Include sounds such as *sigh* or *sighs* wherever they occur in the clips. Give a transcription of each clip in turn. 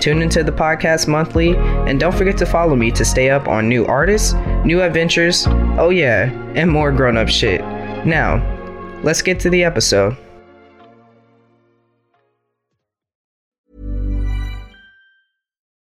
Tune into the podcast monthly and don't forget to follow me to stay up on new artists, new adventures, oh yeah, and more grown up shit. Now, let's get to the episode.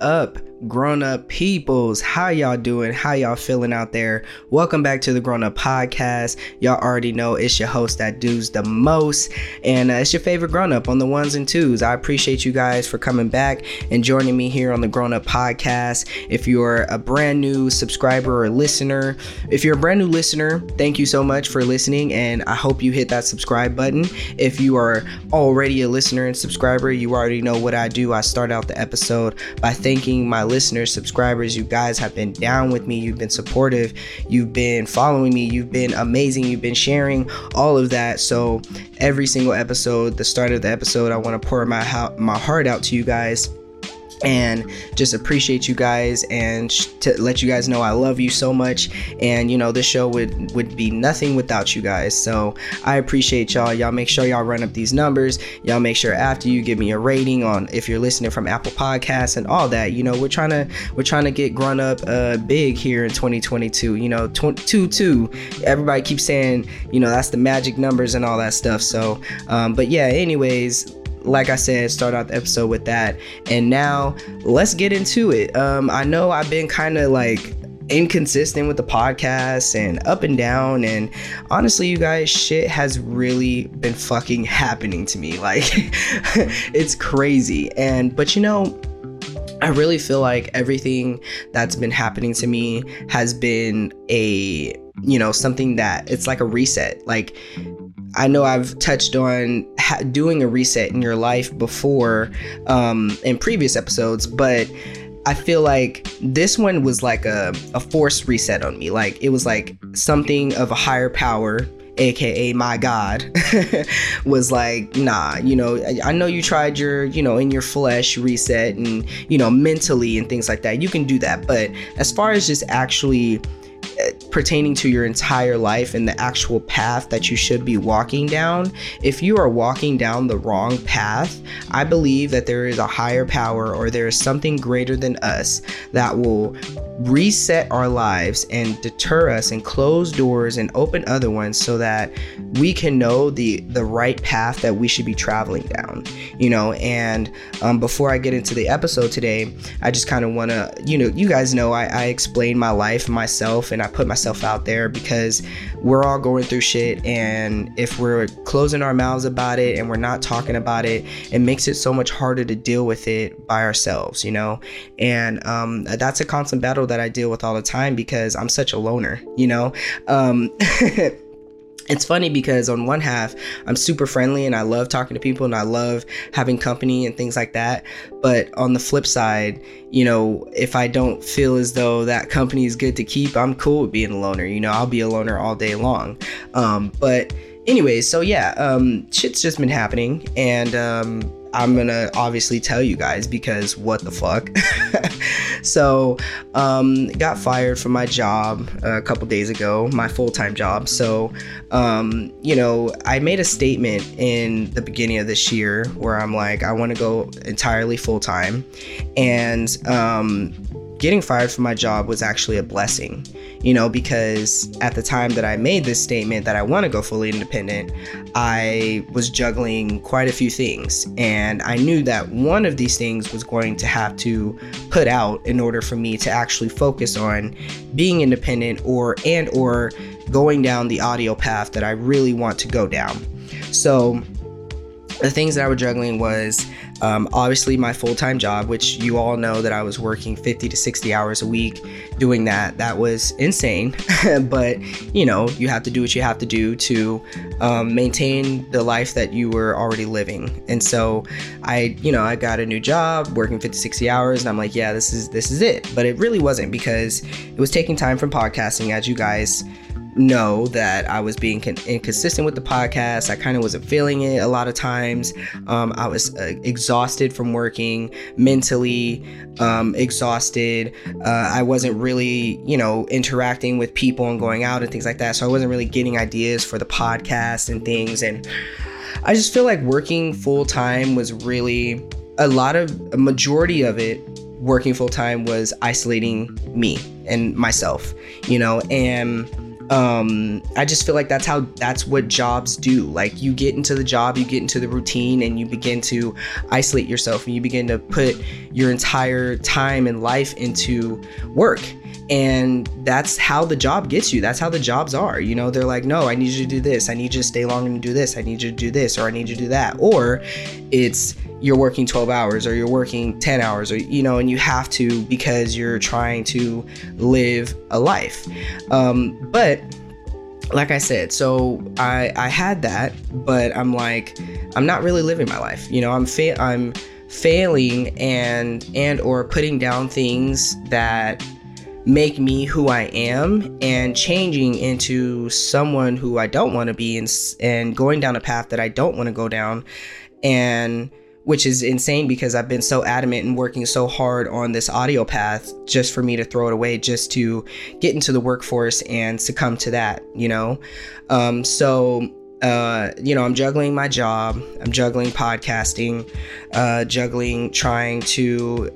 up, grown up peoples? How y'all doing? How y'all feeling out there? Welcome back to the Grown Up Podcast. Y'all already know it's your host that does the most, and uh, it's your favorite grown up on the ones and twos. I appreciate you guys for coming back and joining me here on the Grown Up Podcast. If you're a brand new subscriber or listener, if you're a brand new listener, thank you so much for listening, and I hope you hit that subscribe button. If you are already a listener and subscriber, you already know what I do. I start out the episode by thanking my listeners, subscribers. You guys have been down with me. You've been supportive. You've been following me. You've been amazing. You've been sharing all of that. So every single episode, the start of the episode, I want to pour my my heart out to you guys and just appreciate you guys and sh- to let you guys know I love you so much. And you know this show would would be nothing without you guys. So I appreciate y'all. Y'all make sure y'all run up these numbers. Y'all make sure after you give me a rating on if you're listening from Apple Podcasts and all that you know we're trying to we're trying to get grown up uh big here in 2022 you know 22 2 everybody keeps saying you know that's the magic numbers and all that stuff. So um but yeah anyways like I said, start out the episode with that. And now let's get into it. Um, I know I've been kind of like inconsistent with the podcast and up and down. And honestly, you guys, shit has really been fucking happening to me. *laughs* Like, it's crazy. And, but you know, I really feel like everything that's been happening to me has been a, you know, something that it's like a reset. Like, I know I've touched on ha- doing a reset in your life before um, in previous episodes, but I feel like this one was like a, a forced reset on me. Like it was like something of a higher power, aka my God, *laughs* was like, nah, you know, I, I know you tried your, you know, in your flesh reset and, you know, mentally and things like that. You can do that. But as far as just actually pertaining to your entire life and the actual path that you should be walking down, if you are walking down the wrong path, I believe that there is a higher power or there is something greater than us that will reset our lives and deter us and close doors and open other ones so that we can know the the right path that we should be traveling down you know? And um, before i get into the episode today i just kind of want to you know you guys know I, I explain my life myself and i put myself out there because we're all going through shit and if we're closing our mouths about it and we're not talking about it it makes it so much harder to deal with it by ourselves you know? And um, that's a constant battle that I deal with all the time because I'm such a loner, you know? Um, *laughs* it's funny because on one half i'm super friendly and i love talking to people and i love having company and things like that but on the flip side you know if i don't feel as though that company is good to keep i'm cool with being a loner you know i'll be a loner all day long um, but anyways so yeah um, shit's just been happening and um, I'm gonna obviously tell you guys because what the fuck. *laughs* so, um, got fired from my job a couple days ago, my full time job. So, um, you know, I made a statement in the beginning of this year where I'm like, I want to go entirely full time, and um, getting fired from my job was actually a blessing, you know, because at the time that I made this statement that I want to go fully independent, I was juggling quite a few things. And I knew that one of these things was going to have to put out in order for me to actually focus on being independent or and or going down the audio path that I really want to go down. So the things that I was juggling was um, obviously my full-time job, which you all know that I was working 50 to 60 hours a week doing that. That was insane, *laughs* but you know you have to do what you have to do to um, maintain the life that you were already living. And so I, you know, I got a new job working 50 60 hours, and I'm like, yeah, this is this is it. But it really wasn't because it was taking time from podcasting, as you guys know that I was being con- inconsistent with the podcast. I kind of wasn't feeling it a lot of times. Um, I was uh, exhausted from working, mentally um, exhausted. Uh, I wasn't really, you know, interacting with people and going out and things like that. So I wasn't really getting ideas for the podcast and things. And I just feel like working full time was really a lot of a majority of it working full time was isolating me and myself, you know, and um, I just feel like that's how that's what jobs do. Like you get into the job, you get into the routine, and you begin to isolate yourself, and you begin to put your entire time and life into work. And that's how the job gets you. That's how the jobs are. You know, they're like, no, I need you to do this. I need you to stay long and do this. I need you to do this, or I need you to do that. Or it's you're working 12 hours or you're working 10 hours or you know and you have to because you're trying to live a life. Um, but like i said so i i had that but i'm like i'm not really living my life. You know i'm fa- i'm failing and and or putting down things that make me who I am and changing into someone who I don't want to be and, and going down a path that I don't want to go down. And which is insane because I've been so adamant and working so hard on this audio path just for me to throw it away, just to get into the workforce and succumb to that, you know? Um, so, uh, you know, I'm juggling my job, I'm juggling podcasting, uh, juggling trying to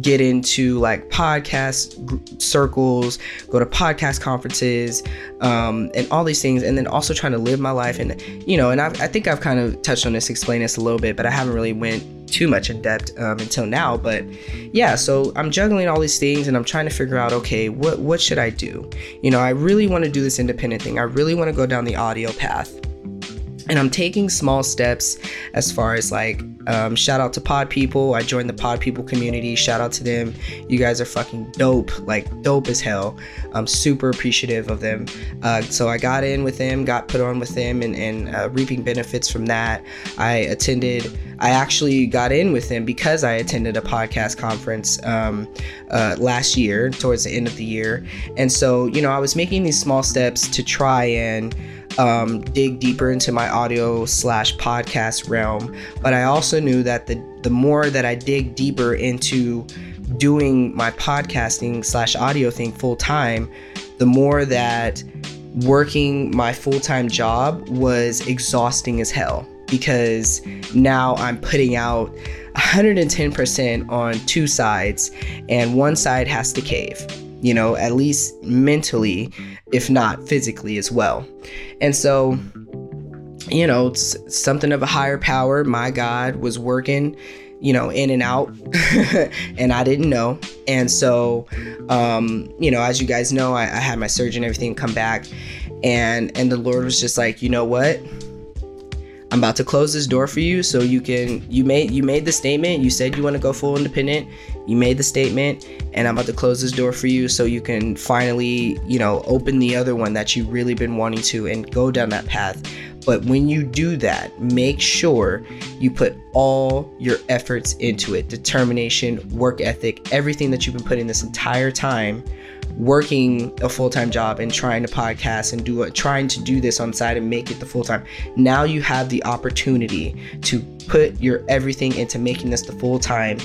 get into like podcast circles, go to podcast conferences, um, and all these things, and then also trying to live my life. And you know, and I've, i think I've kind of touched on this, explained this a little bit, but I haven't really went too much in depth um, until now. But yeah, so I'm juggling all these things, and I'm trying to figure out, okay, what what should I do? You know, I really want to do this independent thing. I really want to go down the audio path and I'm taking small steps as far as like um, shout out to Pod People. I joined the Pod People community. Shout out to them. You guys are fucking dope, like dope as hell. I'm super appreciative of them. Uh, so I got in with them, got put on with them, and, and uh, reaping benefits from that. I attended. I actually got in with them because I attended a podcast conference um, uh, last year, towards the end of the year, and so you know I was making these small steps to try and um, dig deeper into my audio slash podcast realm. But I also knew that the the more that I dig deeper into doing my podcasting slash audio thing full time, the more that working my full time job was exhausting as hell because now I'm putting out 110% on two sides, and one side has to cave you know, at least mentally, if not physically as well. And so, you know, it's something of a higher power. My God was working, you know, in and out, *laughs* and I didn't know. And so, um, you know, as you guys know, I, I had my surgeon, everything come back, and and the Lord was just like, you know what? I'm about to close this door for you so you can you made you made the statement you said you want to go full independent you made the statement and I'm about to close this door for you so you can finally you know open the other one that you've really been wanting to and go down that path. But when you do that make sure you put all your efforts into it. Determination work ethic everything that you've been putting this entire time working a full-time job and trying to podcast and do it trying to do this on side and make it the full-time. Now you have the opportunity to put your everything into making this the full-time.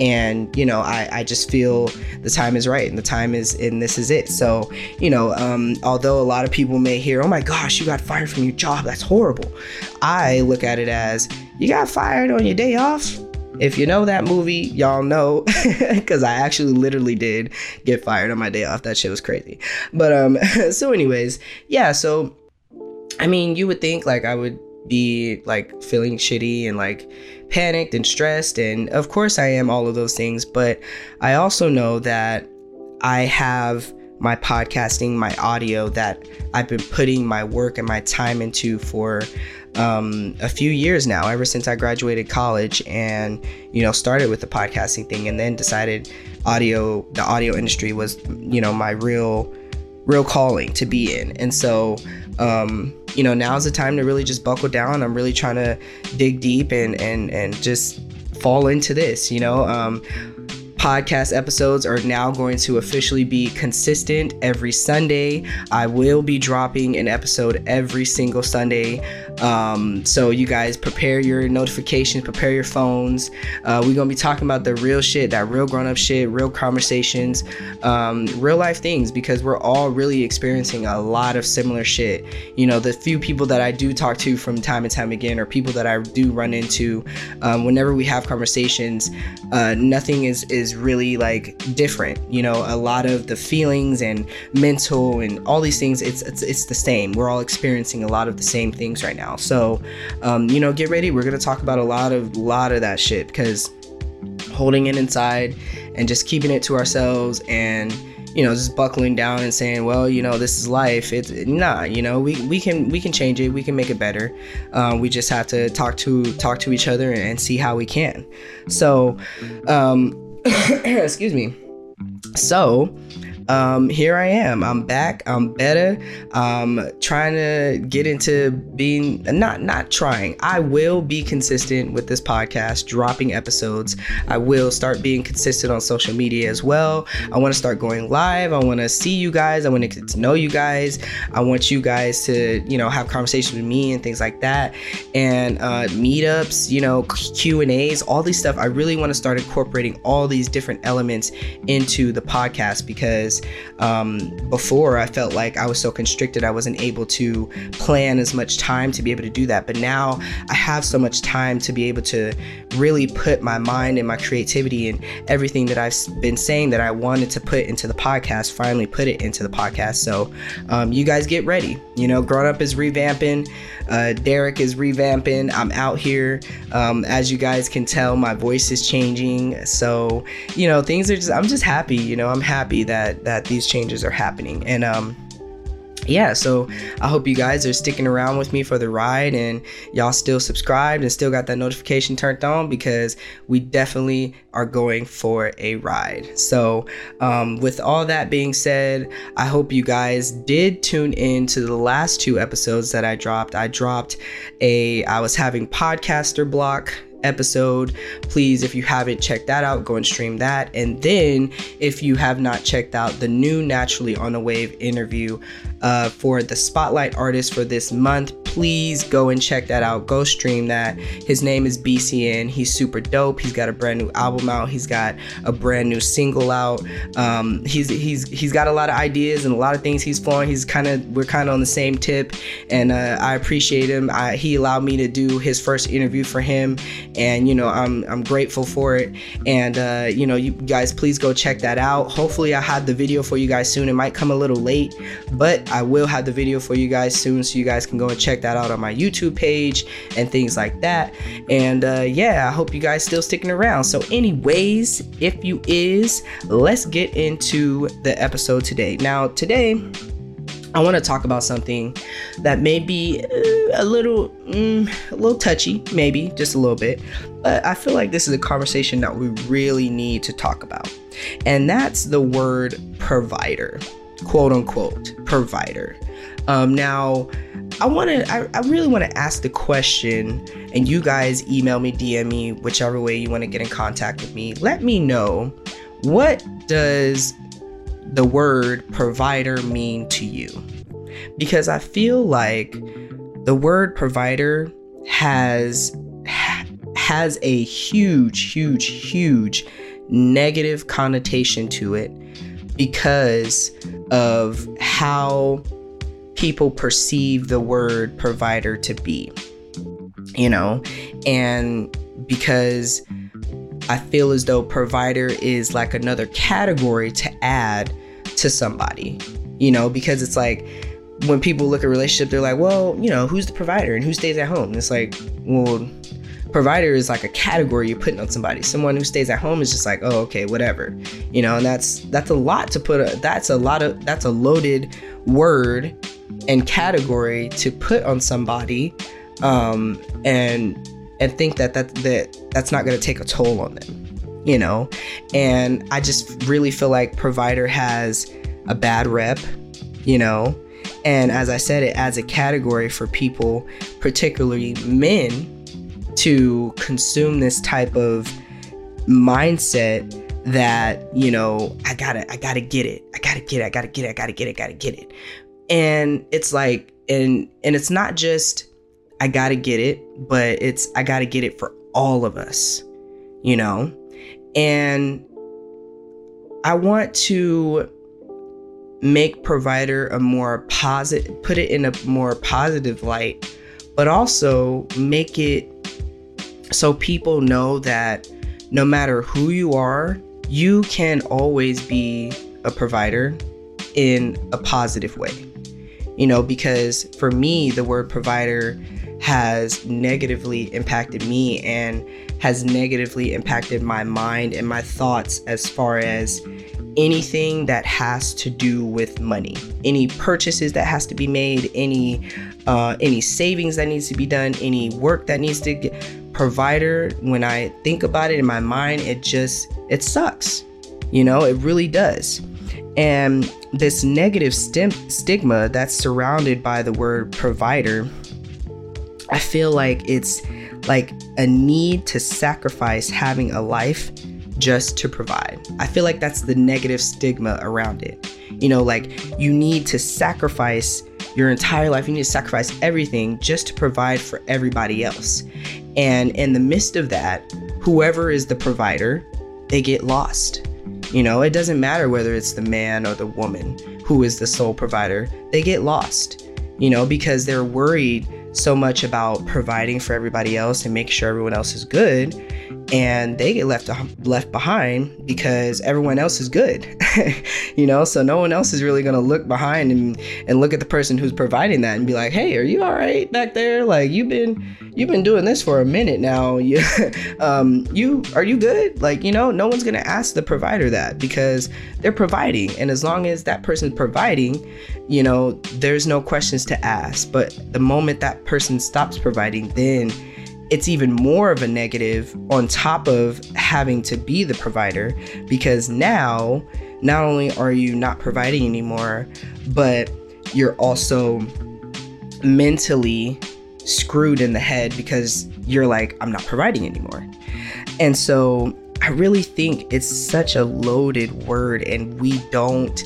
And you know I, I just feel the time is right and the time is and this is it. So you know um, although a lot of people may hear oh my gosh you got fired from your job. That's horrible. I look at it as you got fired on your day off If you know that movie, y'all know *laughs* because I actually literally did get fired on my day off. That shit was crazy. But um, *laughs* so anyways, yeah. So I mean, you would think like I would be like feeling shitty and like panicked and stressed, and of course I am all of those things. But I also know that I have my podcasting, my audio that I've been putting my work and my time into for um, a few years now, ever since I graduated college and, you know, started with the podcasting thing and then decided audio, the audio industry was, you know, my real, real calling to be in. And so, um, you know, now's the time to really just buckle down. I'm really trying to dig deep and, and, and just fall into this, you know, um, podcast episodes are now going to officially be consistent every Sunday. I will be dropping an episode every single Sunday. Um, so you guys prepare your notifications, prepare your phones. Uh, we're gonna be talking about the real shit, that real grown up shit, real conversations, um, real life things, because we're all really experiencing a lot of similar shit. You know, the few people that I do talk to from time and time again, or people that I do run into, um, whenever we have conversations, uh, nothing is is really like different. You know, a lot of the feelings and mental and all these things, it's it's, it's the same. We're all experiencing a lot of the same things right now. So, um, you know, get ready. We're gonna talk about a lot of lot of that shit because holding it inside and just keeping it to ourselves and you know just buckling down and saying well you know this is life. It's nah you know we, we can we can change it. We can make it better. Um, we just have to talk to talk to each other and see how we can. So um, *coughs* excuse me. So um, here I am. I'm back. I'm better. I'm trying to get into being not not trying. I will be consistent with this podcast, dropping episodes. I will start being consistent on social media as well. I want to start going live. I want to see you guys. I want to get to know you guys. I want you guys to you know have conversations with me and things like that, and uh, meetups. You know Q and A's, all these stuff. I really want to start incorporating all these different elements into the podcast because um, before I felt like I was so constricted, I wasn't able to plan as much time to be able to do that. But now I have so much time to be able to really put my mind and my creativity and everything that I've been saying that I wanted to put into the podcast, finally put it into the podcast. So um, you guys get ready. You know, Grown Up is revamping. Uh, Derek is revamping. I'm out here. Um, as you guys can tell, my voice is changing. So, you know, things are just, I'm just happy. You know, I'm happy that, that these changes are happening. And, um, yeah, so I hope you guys are sticking around with me for the ride and y'all still subscribed and still got that notification turned on because we definitely are going for a ride. So, um, with all that being said, I hope you guys did tune in to the last two episodes that I dropped. I dropped a, I was having podcaster block episode. Please, if you haven't checked that out, go and stream that. And then, if you have not checked out the new Naturally on the Wave interview uh, for the spotlight artist for this month, please go and check that out. Go stream that. His name is BCN. He's super dope. He's got a brand new album out. He's got a brand new single out. Um, he's he's he's got a lot of ideas and a lot of things he's flowing. He's kind of we're kind of on the same tip, and uh, I appreciate him. I, he allowed me to do his first interview for him, and you know I'm I'm grateful for it. And uh, you know you guys please go check that out. Hopefully I have the video for you guys soon. It might come a little late, but I will have the video for you guys soon, so you guys can go and check that out on my YouTube page and things like that. And uh, yeah, I hope you guys still sticking around. So, anyways, if you is, let's get into the episode today. Now, today. I want to talk about something that may be uh, a little, mm, a little touchy, maybe just a little bit, but I feel like this is a conversation that we really need to talk about, and that's the word provider, quote unquote, provider. Um, now, I want to, I, I really want to ask the question, and you guys email me, DM me, whichever way you want to get in contact with me. Let me know what does the word provider mean to you? Because I feel like the word provider has has a huge, huge, huge negative connotation to it because of how people perceive the word provider to be. You know, and because I feel as though provider is like another category to add to somebody, you know, because it's like when people look at relationship, they're like, well, you know, who's the provider and who stays at home? And it's like, well, provider is like a category you're putting on somebody. Someone who stays at home is just like, oh, okay, whatever, you know, and that's that's a lot to put. A, that's a lot of that's a loaded word and category to put on somebody, um, and and think that that that that's not going to take a toll on them, you know, and I just really feel like provider has a bad rep, you know and as I said, it adds a category for people, particularly men, to consume this type of mindset that, you know, I gotta, I gotta get it. I gotta get it. I gotta get it. I gotta get it. I gotta get it. And it's like, and and it's not just I gotta get it, but it's I gotta get it for all of us, you know? And I want to make provider a more positive put it in a more positive light but also make it so people know that no matter who you are you can always be a provider in a positive way. You know because for me the word provider has negatively impacted me and has negatively impacted my mind and my thoughts as far as anything that has to do with money. Any purchases that has to be made any uh, any savings that needs to be done any work that needs to get provider when i think about it in my mind it just it sucks you know it really does and this negative stim- stigma that's surrounded by the word provider i feel like it's like a need to sacrifice having a life just to provide. I feel like that's the negative stigma around it. You know, like you need to sacrifice your entire life, you need to sacrifice everything just to provide for everybody else. And in the midst of that, whoever is the provider, they get lost. You know, it doesn't matter whether it's the man or the woman who is the sole provider, they get lost, you know, because they're worried so much about providing for everybody else and make sure everyone else is good and they get left left behind because everyone else is good *laughs* you know? So no one else is really going to look behind and and look at the person who's providing that and be like hey are you all right back there? Like you've been you've been doing this for a minute now. *laughs* You um you are you good? Like you know no one's going to ask the provider that because they're providing. And as long as that person's providing you know there's no questions to ask. But the moment that person stops providing then it's even more of a negative on top of having to be the provider because now not only are you not providing anymore, but you're also mentally screwed in the head because you're like, I'm not providing anymore. And so I really think it's such a loaded word, and we don't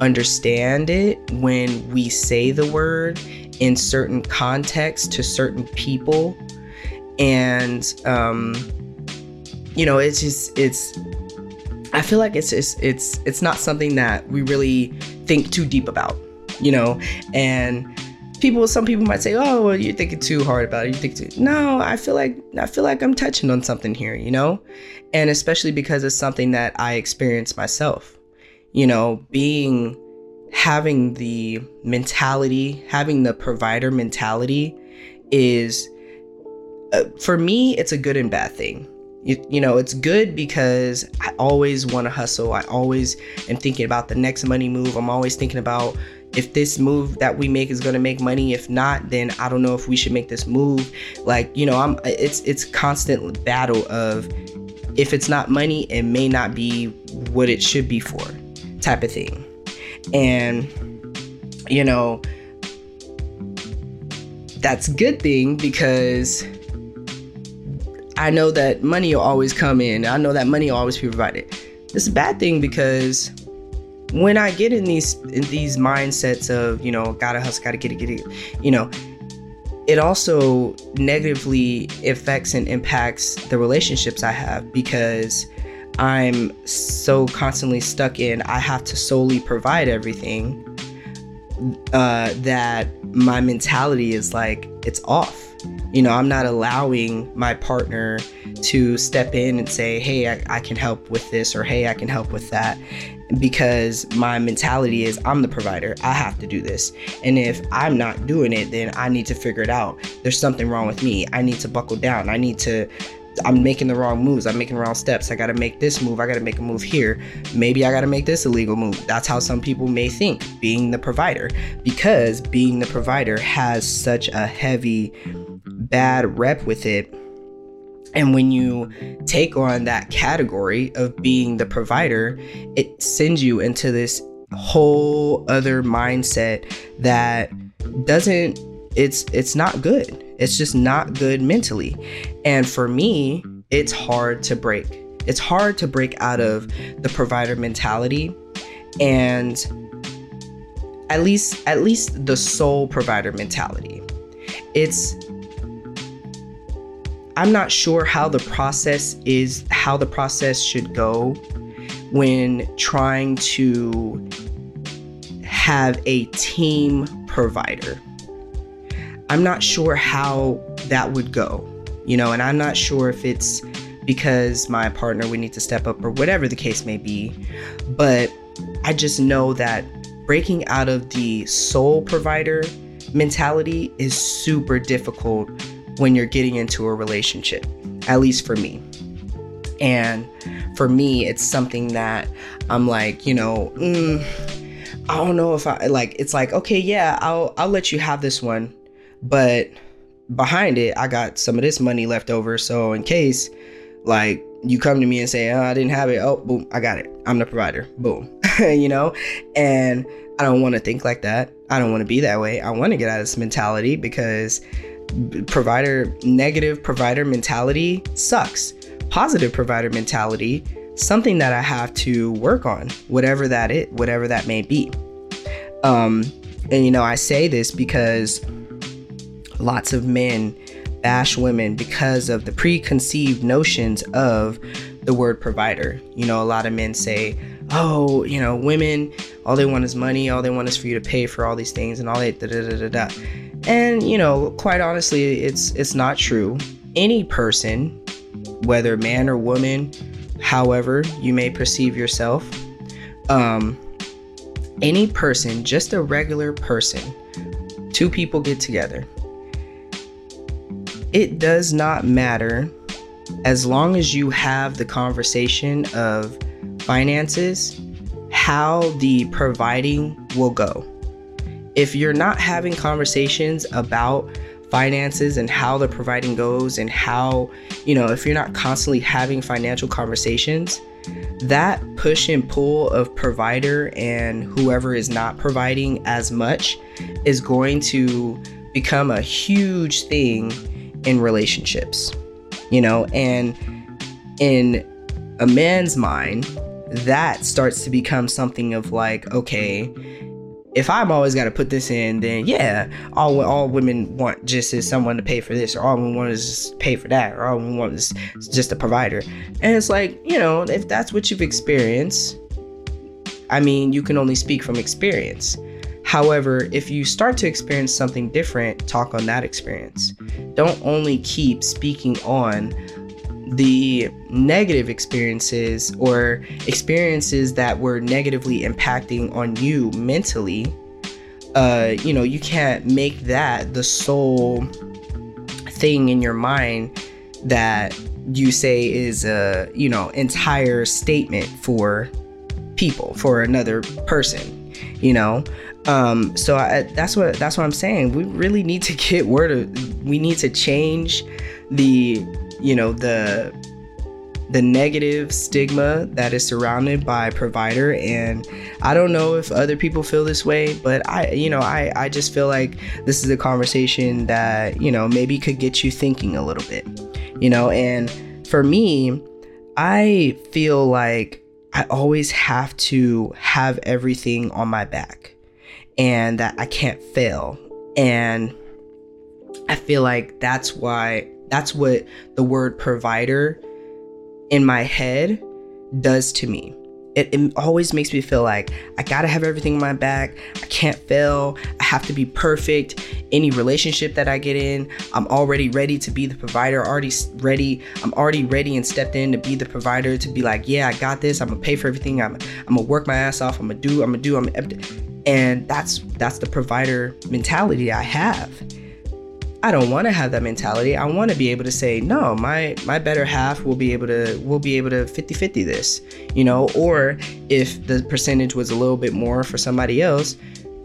understand it when we say the word in certain contexts to certain people and um, you know, it's just it's. I feel like it's just it's it's not something that we really think too deep about, you know, and people some people might say oh well you're thinking too hard about it. You think too no i feel like i feel like i'm touching on something here you know? And especially because it's something that i experienced myself you know? Being having the mentality having the provider mentality is uh, for me, it's a good and bad thing. You, you know, it's good because I always want to hustle. I always am thinking about the next money move. I'm always thinking about if this move that we make is going to make money if not then i don't know if we should make this move like you know i'm it's it's constant battle of if it's not money it may not be what it should be for type of thing and you know that's good thing because I know that money will always come in. I know that money will always be provided. It's a bad thing because when I get in these in these mindsets of you know gotta hustle, gotta get it, get it, you know, it also negatively affects and impacts the relationships I have because I'm so constantly stuck in I have to solely provide everything uh, that my mentality is like it's off you know, I'm not allowing my partner to step in and say, hey, I, I, can help with this, or hey, I can help with that. Because my mentality is, I'm the provider. I have to do this. And if I'm not doing it, then I need to figure it out. There's something wrong with me. I need to buckle down. I need to. I'm making the wrong moves. I'm making wrong steps. I got to make this move. I got to make a move here. Maybe I got to make this illegal move. That's how some people may think being the provider because being the provider has such a heavy bad rep with it and when you take on that category of being the provider, it sends you into this whole other mindset that doesn't it's it's not good. It's just not good mentally. And for me, it's hard to break. It's hard to break out of the provider mentality and at least at least the sole provider mentality. It's I'm not sure how the process is, how the process should go when trying to have a team provider. I'm not sure how that would go, you know, and I'm not sure if it's because my partner would need to step up or whatever the case may be. But I just know that breaking out of the sole provider mentality is super difficult when you're getting into a relationship, at least for me. And for me, it's something that I'm like, you know, mm, I don't know if I like. It's like, okay, yeah, I'll I'll let you have this one, but behind it, I got some of this money left over. So in case, like, you come to me and say, oh, I didn't have it. Oh, boom, I got it. I'm the provider. Boom, *laughs* you know, and I don't want to think like that. I don't want to be that way. I want to get out of this mentality because provider negative provider mentality sucks. Positive provider mentality, something that I have to work on, whatever that it, whatever that may be. Um, and you know, I say this because lots of men bash women because of the preconceived notions of the word provider. You know, a lot of men say, "Oh, you know, women, all they want is money. All they want is for you to pay for all these things, and all that, da da da da da." And you know, quite honestly, it's it's not true. Any person, whether man or woman, however you may perceive yourself, um, any person, just a regular person, two people get together. It does not matter as long as you have the conversation of finances, how the providing will go if you're not having conversations about finances and how the providing goes and how, you know, if you're not constantly having financial conversations, that push and pull of provider and whoever is not providing as much is going to become a huge thing in relationships, you know, and in a man's mind, that starts to become something of like, okay, if I'm always got to put this in, then mm-hmm. yeah, all all women want just is someone to pay for this, or all women want is just pay for that, or all women want is just a provider. And it's like you know, if that's what you've experienced, I mean, you can only speak from experience. However, if you start to experience something different, talk on that experience. Don't only keep speaking on the negative experiences or experiences that were negatively impacting on you mentally, uh, you know, you can't make that the sole thing in your mind that you say is a, you know, entire statement for people, for another person, you know? Um, so I, that's what that's what I'm saying. We really need to get word of. We need to change the you know the the negative stigma that is surrounded by provider. And i don't know if other people feel this way but i you know i i just feel like this is a conversation that you know maybe could get you thinking a little bit you know? And for me i feel like i always have to have everything on my back and that i can't fail. And i feel like that's why that's what the word provider in my head does to me. it, it, always makes me feel like I gotta have everything in my back. I can't fail. I have to be perfect. Any relationship that I get in, I'm already ready to be the provider. Already ready. I'm already ready and stepped in to be the provider. To be like, yeah, I got this. I'm gonna pay for everything. I'm, I'm gonna work my ass off. I'm gonna do. I'm gonna do. I'm. Gonna, and that's that's the provider mentality I have. I don't want to have that mentality. I want to be able to say, no, my my better half will be able to will be able to 50-50 this, you know, or if the percentage was a little bit more for somebody else,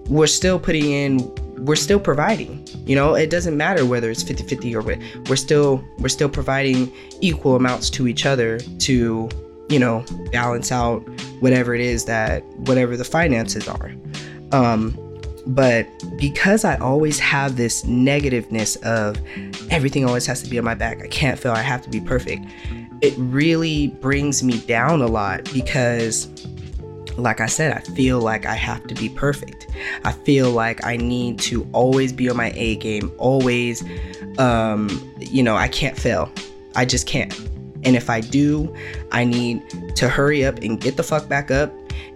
we're still putting in we're still providing. You know, it doesn't matter whether it's 50-50 or what. We're still we're still providing equal amounts to each other to, you know, balance out whatever it is that whatever the finances are. Um but because I always have this negativeness of everything always has to be on my back, I can't fail, I have to be perfect, it really brings me down a lot because, like I said, I feel like I have to be perfect. I feel like I need to always be on my A game, always, um, you know, I can't fail. I just can't. And if I do, I need to hurry up and get the fuck back up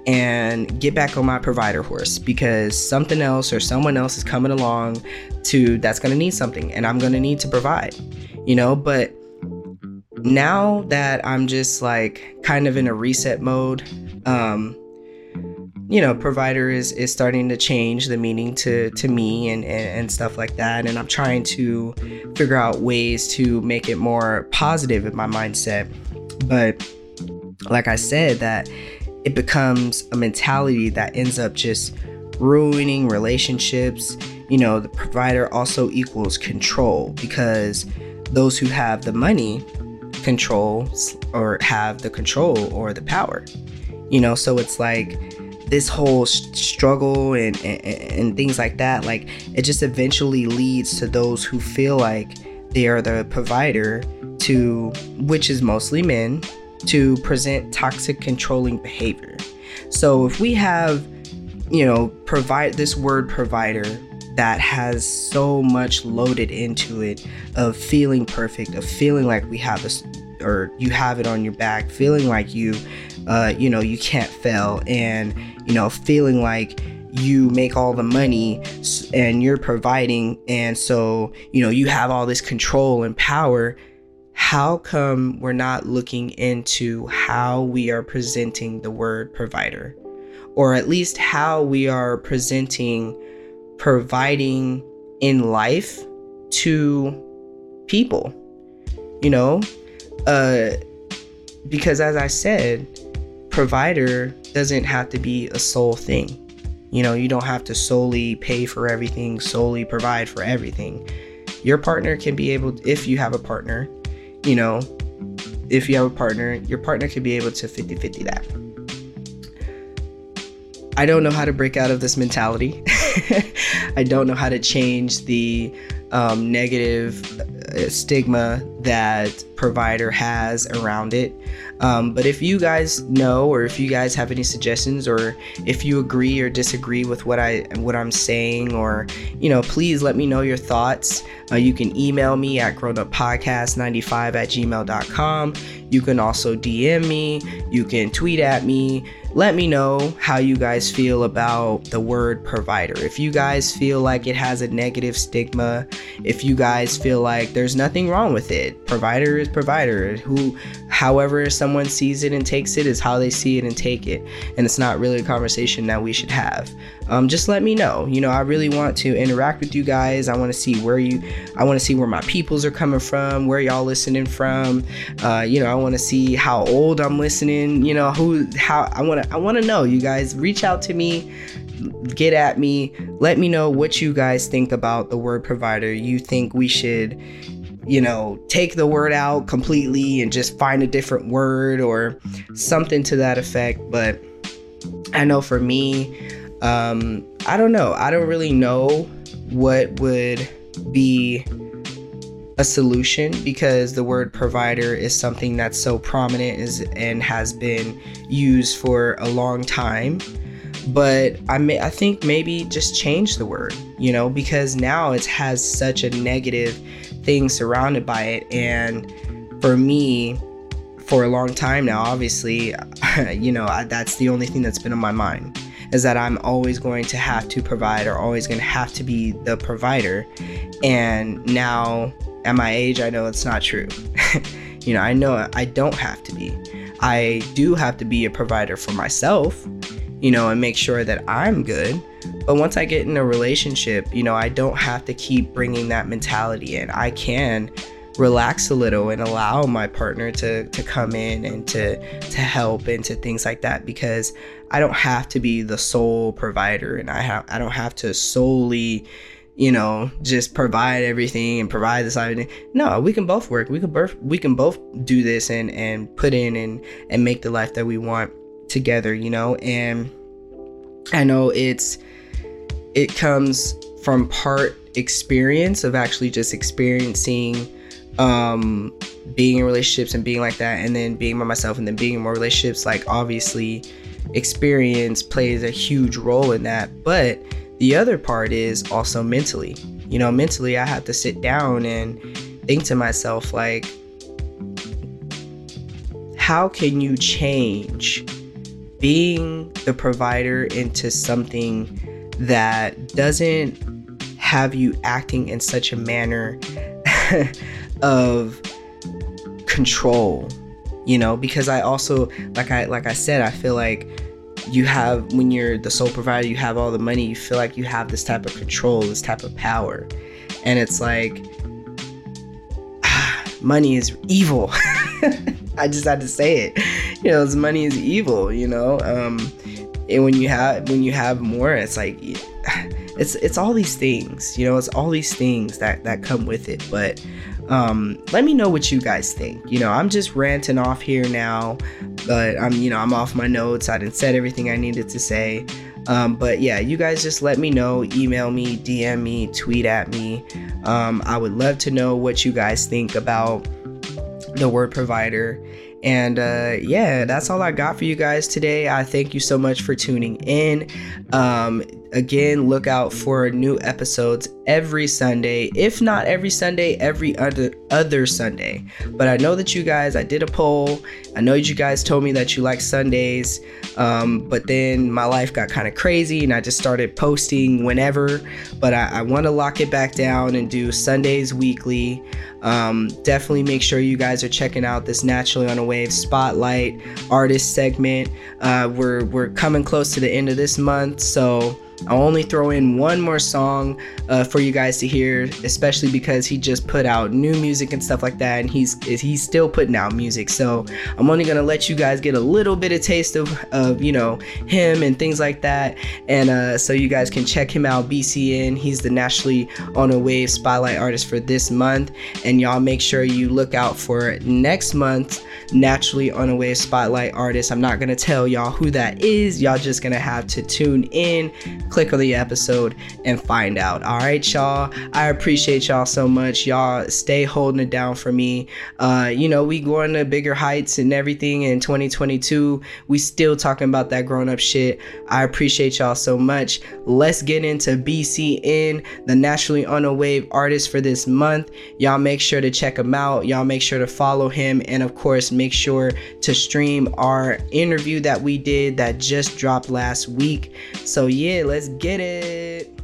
and get back on my provider horse because something else or someone else is coming along to that's going to need something and I'm going to need to provide. You know, but now that I'm just like kind of in a reset mode, um you know, provider is is starting to change the meaning to to me and, and, and stuff like that. And I'm trying to figure out ways to make it more positive in my mindset. But like I said, that it becomes a mentality that ends up just ruining relationships. You know, the provider also equals control because those who have the money control or have the control or the power. You know, so it's like this whole struggle and, and, and things like that, like it just eventually leads to those who feel like they are the provider to, which is mostly men, to present toxic controlling behavior. So if we have, you know, provide this word provider that has so much loaded into it of feeling perfect, of feeling like we have this or you have it on your back, feeling like you uh, you know, you can't fail and you know, feeling like you make all the money and you're providing and so, you know, you have all this control and power how come we're not looking into how we are presenting the word provider? Or at least how we are presenting providing in life to people, you know? Uh, because as I said, provider doesn't have to be a sole thing. You know, you don't have to solely pay for everything, solely provide for everything. Your partner can be able, if you have a partner, you know, if you have a partner, your partner could be able to 50 50 that. I don't know how to break out of this mentality. *laughs* I don't know how to change the um, negative uh, stigma that provider has around it. Um, but if you guys know, or if you guys have any suggestions, or if you agree or disagree with what I what I'm saying, or you know, please let me know your thoughts. Uh, you can email me at grownuppodcast95 at gmail.com. You can also DM me. You can tweet at me let me know how you guys feel about the word provider. If you guys feel like it has a negative stigma, if you guys feel like there's nothing wrong with it, provider is provider. Who, however, someone sees it and takes it is how they see it and take it. And it's not really a conversation that we should have. Um, just let me know. You know, I really want to interact with you guys. I want to see where you, I want to see where my peoples are coming from, where y'all listening from. Uh, you know, I want to see how old I'm listening. You know, who, how I want to, I want to know. You guys reach out to me get at me. Let me know what you guys think about the word provider. You think we should, you know, take the word out completely and just find a different word or something to that effect. But I know for me, um, I don't know. I don't really know what would be a solution because the word provider is something that's so prominent is, and has been used for a long time. But I may, I think maybe just change the word, you know, because now it has such a negative thing surrounded by it. And for me, for a long time now, obviously, *laughs* you know, I, that's the only thing that's been on my mind is that I'm always going to have to provide or always going to have to be the provider. And now at my age, I know it's not true. *laughs* you know, I know I don't have to be. I do have to be a provider for myself, you know, and make sure that I'm good. But once I get in a relationship, you know, I don't have to keep bringing that mentality in. I can relax a little and allow my partner to to come in and to to help and to things like that because I don't have to be the sole provider and I have I don't have to solely you know just provide everything and provide this everything no we can both work. We can both we can both do this and and put in and and make the life that we want together you know? And i know it's it comes from part experience of actually just experiencing um being in relationships and being like that and then being by myself and then being in more relationships like obviously experience plays a huge role in that. But the other part is also mentally. You know mentally i have to sit down and think to myself like how can you change being the provider into something that doesn't have you acting in such a manner *laughs* of control? You know because i also like i like i said i feel like you have when you're the sole provider you have all the money you feel like you have this type of control this type of power. And it's like *sighs* money is evil. *laughs* I just had to say it. You know money is evil you know? Um and when you have when you have more it's like *sighs* it's it's all these things you know? It's all these things that that come with it. But um, let me know what you guys think. You know, I'm just ranting off here now, but I'm, you know, I'm off my notes. I didn't said everything I needed to say. Um, but yeah, you guys just let me know, email me, DM me, tweet at me. Um, I would love to know what you guys think about the word provider. And uh, yeah, that's all I got for you guys today. I thank you so much for tuning in. Um, again, look out for new episodes every Sunday. If not every Sunday, every other other Sunday. But I know that you guys, I did a poll. I know you guys told me that you like Sundays. Um, but then my life got kind of crazy and I just started posting whenever. But I, I want to lock it back down and do Sundays weekly. Um, definitely make sure you guys are checking out this Naturally on a Wave Spotlight artist segment. Uh, we're, we're coming close to the end of this month. So I'll only throw in one more song uh, for you guys to hear, especially because he just put out new music and stuff like that, and he's he's still putting out music. So I'm only gonna let you guys get a little bit of taste of, of you know him and things like that, and uh, so you guys can check him out. BCN, he's the naturally on a wave spotlight artist for this month, and y'all make sure you look out for next month's naturally on a wave spotlight artist. I'm not gonna tell y'all who that is. Y'all just gonna have to tune in, click on the episode, and find out. All right, y'all. I appreciate y'all so much. Y'all stay holding it down for me. Uh, you know, we going to bigger heights and everything in 2022. We still talking about that grown up shit. I appreciate y'all so much. Let's get into BCN, the naturally on a wave artist for this month. Y'all make sure to check him out. Y'all make sure to follow him, and of course make sure to stream our interview that we did that just dropped last week. So, yeah, let's get it.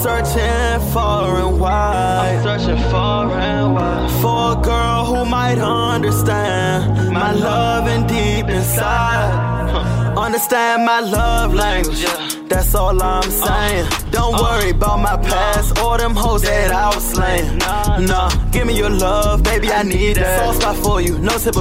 Searching far and wide. I'm searching far and wide. For a girl who might understand my love and deep inside. Understand my love language. That's all I'm uh, saying. Don't uh, worry about my past or them hoes that I was slaying. Nah, give me your love, baby, I need that. Soft spot for you, no tip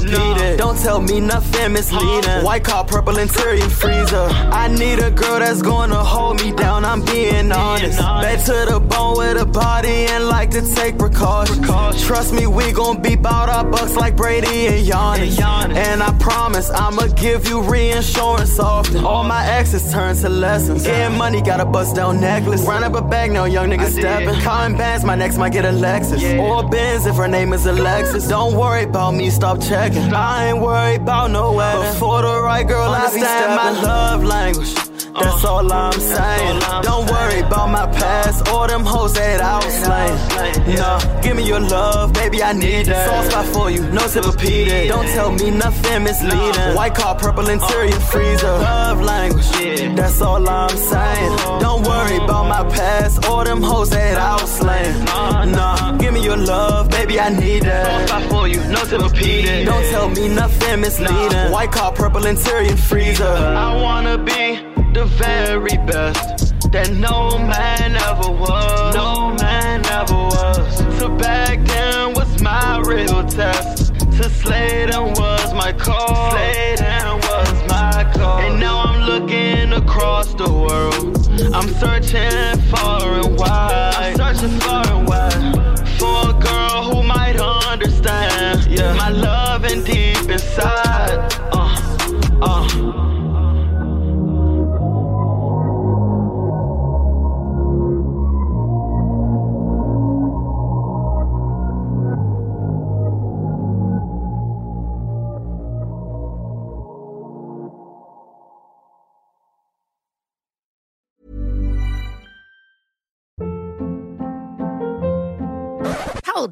Don't tell me nothing misleading. White car, purple interior freezer. I need a girl that's gonna hold me. I'm being honest. Back to the bone with a body and like to take precautions. Trust me, we gon' beep out our bucks like Brady and Giannis. And I promise I'ma give you reinsurance often. All my exes turn to lessons. Getting money, got a bust down necklace. Run up a bag, no young nigga stepping. Calling bands, my next might get a Lexus. Or a Benz if her name is Alexis. Don't worry about me, stop checking. I ain't worried about no wedding. For the right girl, I stand my love language. That's all I'm saying. Don't worry about my past or them hoes that I was slaying. No, give me your love, baby, I need that. Soft spot for you, no Tempur-Pedic. Don't tell me nothing misleading. White car, purple interior freezer. Love language, that's all I'm saying. Don't worry about my past or them hoes that I was slaying. No, give me your love, baby, I need that. Soft spot for you, no Tempur-Pedic. Don't tell me nothing misleading. White car, purple interior freezer. I wanna be the very best that no man ever was. No man ever was. To back then was my real test. To slay them was my call. Slay them was my call. And now I'm looking across the world. I'm searching